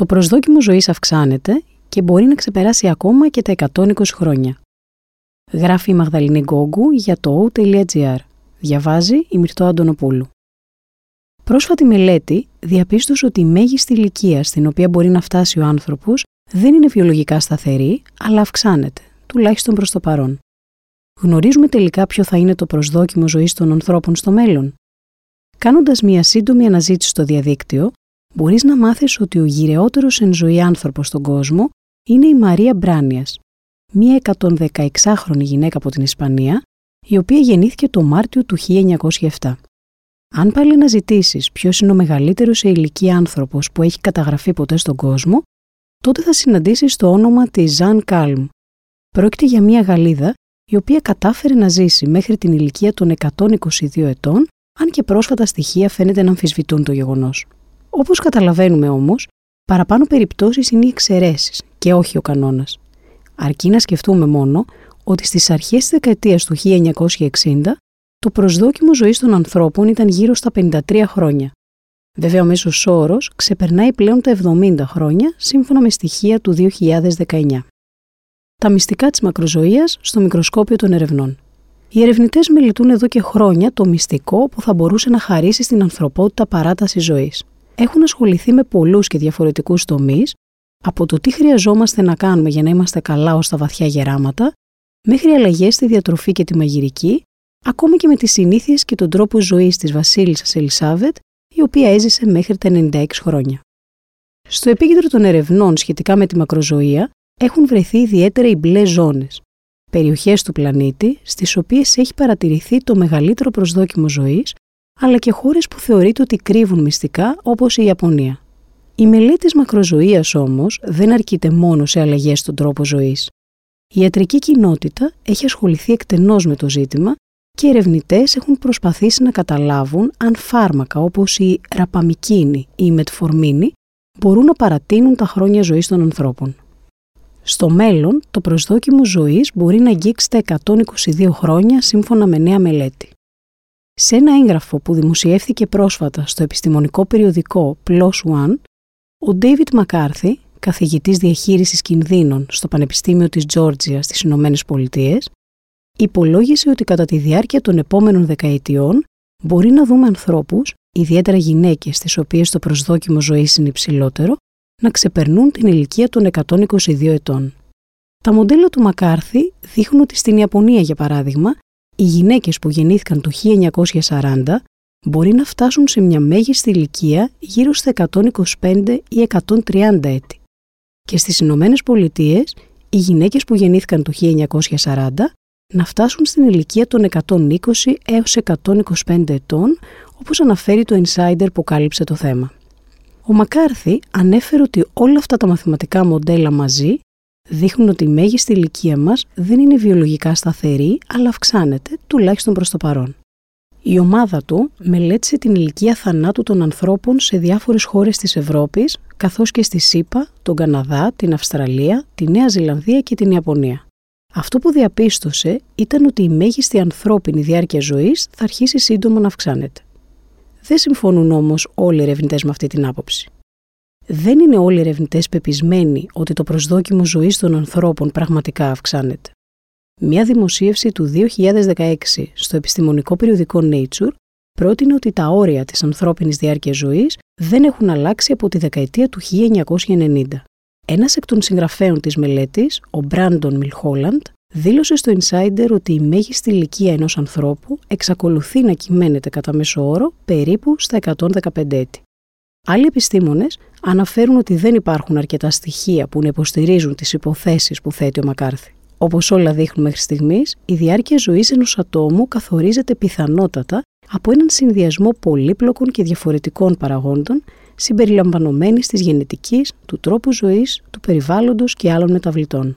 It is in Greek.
Το προσδόκιμο ζωής αυξάνεται και μπορεί να ξεπεράσει ακόμα και τα 120 χρόνια. Γράφει η Μαγδαληνή Γκόγκου για το o.gr. Διαβάζει η Μυρτώ Αντωνοπούλου. Πρόσφατη μελέτη διαπίστωσε ότι η μέγιστη ηλικία στην οποία μπορεί να φτάσει ο άνθρωπος δεν είναι βιολογικά σταθερή, αλλά αυξάνεται, τουλάχιστον προς το παρόν. Γνωρίζουμε τελικά ποιο θα είναι το προσδόκιμο ζωής των ανθρώπων στο μέλλον. Κάνοντας μια σύντομη αναζήτηση στο διαδίκτυο, μπορείς να μάθεις ότι ο γυρεότερος εν ζωή άνθρωπος στον κόσμο είναι η Μαρία Μπράνιας, μια 116χρονη γυναίκα από την Ισπανία, η οποία γεννήθηκε το Μάρτιο του 1907. Αν πάλι να ζητήσεις ποιος είναι ο μεγαλύτερος σε ηλικία άνθρωπος που έχει καταγραφεί ποτέ στον κόσμο, τότε θα συναντήσεις το όνομα της Ζαν Κάλμ. Πρόκειται για μια Γαλλίδα η οποία κατάφερε να ζήσει μέχρι την ηλικία των 122 ετών, αν και πρόσφατα στοιχεία φαίνεται να αμφισβητούν το γεγονός. Όπως καταλαβαίνουμε όμως, παραπάνω περιπτώσεις είναι οι εξαιρέσεις και όχι ο κανόνας. Αρκεί να σκεφτούμε μόνο ότι στις αρχές της δεκαετίας του 1960 το προσδόκιμο ζωής των ανθρώπων ήταν γύρω στα 53 χρόνια. Βέβαια, ο μέσος όρος ξεπερνάει πλέον τα 70 χρόνια, σύμφωνα με στοιχεία του 2019. Τα μυστικά της μακροζωίας στο μικροσκόπιο των ερευνών. Οι ερευνητές μελετούν εδώ και χρόνια το μυστικό που θα μπορούσε να χαρίσει στην ανθρωπότητα παράταση ζωής. Έχουν ασχοληθεί με πολλούς και διαφορετικούς τομείς, από το τι χρειαζόμαστε να κάνουμε για να είμαστε καλά ως τα βαθιά γεράματα, μέχρι αλλαγές στη διατροφή και τη μαγειρική, ακόμη και με τις συνήθειες και τον τρόπο ζωής της βασίλισσας Ελισάβετ, η οποία έζησε μέχρι τα 96 χρόνια. Στο επίκεντρο των ερευνών σχετικά με τη μακροζωία έχουν βρεθεί ιδιαίτερα οι μπλε ζώνες, περιοχές του πλανήτη στις οποίες έχει παρατηρηθεί το μεγαλύτερο προσδόκιμο ζωής, αλλά και χώρες που θεωρείται ότι κρύβουν μυστικά όπως η Ιαπωνία. Η μελέτη της μακροζωίας όμως δεν αρκείται μόνο σε αλλαγές στον τρόπο ζωής. Η ιατρική κοινότητα έχει ασχοληθεί εκτενώς με το ζήτημα και οι ερευνητές έχουν προσπαθήσει να καταλάβουν αν φάρμακα όπως η ραπαμικίνη ή η μετφορμίνη μπορούν να παρατείνουν τα χρόνια ζωής των ανθρώπων. Στο μέλλον, το προσδόκιμο ζωής μπορεί να αγγίξει τα 122 χρόνια σύμφωνα με νέα μελέτη. Σε ένα έγγραφο που δημοσιεύθηκε πρόσφατα στο επιστημονικό περιοδικό PLOS ONE, ο David McCarthy, καθηγητής διαχείρισης κινδύνων στο Πανεπιστήμιο της Τζόρτζια στις Ηνωμένες Πολιτείες, υπολόγισε ότι κατά τη διάρκεια των επόμενων δεκαετιών μπορεί να δούμε ανθρώπους, ιδιαίτερα γυναίκες στις οποίες το προσδόκιμο ζωής είναι υψηλότερο, να ξεπερνούν την ηλικία των 122 ετών. Τα μοντέλα του Μακάρθη δείχνουν ότι στην Ιαπωνία, για παράδειγμα, οι γυναίκες που γεννήθηκαν το 1940 μπορεί να φτάσουν σε μια μέγιστη ηλικία γύρω στα 125 ή 130 έτη. Και στις Ηνωμένες Πολιτείες, οι γυναίκες που γεννήθηκαν το 1940 να φτάσουν στην ηλικία των 120 έως 125 ετών, όπως αναφέρει το Insider που κάλυψε το θέμα. Ο Μακάρθη ανέφερε ότι όλα αυτά τα μαθηματικά μοντέλα μαζί δείχνουν ότι η μέγιστη ηλικία μας δεν είναι βιολογικά σταθερή, αλλά αυξάνεται, τουλάχιστον προς το παρόν. Η ομάδα του μελέτησε την ηλικία θανάτου των ανθρώπων σε διάφορες χώρες της Ευρώπης, καθώς και στη ΣΥΠΑ, τον Καναδά, την Αυστραλία, τη Νέα Ζηλανδία και την Ιαπωνία. Αυτό που διαπίστωσε ήταν ότι η μέγιστη ανθρώπινη διάρκεια ζωής θα αρχίσει σύντομα να αυξάνεται. Δεν συμφωνούν όμως όλοι οι ερευνητές με αυτή την άποψη. Δεν είναι όλοι οι ερευνητές πεπισμένοι ότι το προσδόκιμο ζωής των ανθρώπων πραγματικά αυξάνεται. Μια δημοσίευση του 2016 στο επιστημονικό περιοδικό Nature πρότεινε ότι τα όρια της ανθρώπινης διάρκειας ζωής δεν έχουν αλλάξει από τη δεκαετία του 1990. Ένας εκ των συγγραφέων της μελέτης, ο Μπράντον Μιλχόλαντ, δήλωσε στο Insider ότι η μέγιστη ηλικία ενός ανθρώπου εξακολουθεί να κυμαίνεται κατά μέσο όρο περίπου στα 115 έτη. Άλλοι επιστήμονες αναφέρουν ότι δεν υπάρχουν αρκετά στοιχεία που να υποστηρίζουν τις υποθέσεις που θέτει ο Μακάρθη. Όπως όλα δείχνουν μέχρι στιγμής, η διάρκεια ζωής ενός ατόμου καθορίζεται πιθανότατα από έναν συνδυασμό πολύπλοκων και διαφορετικών παραγόντων συμπεριλαμβανομένης της γενετικής, του τρόπου ζωής, του περιβάλλοντος και άλλων μεταβλητών.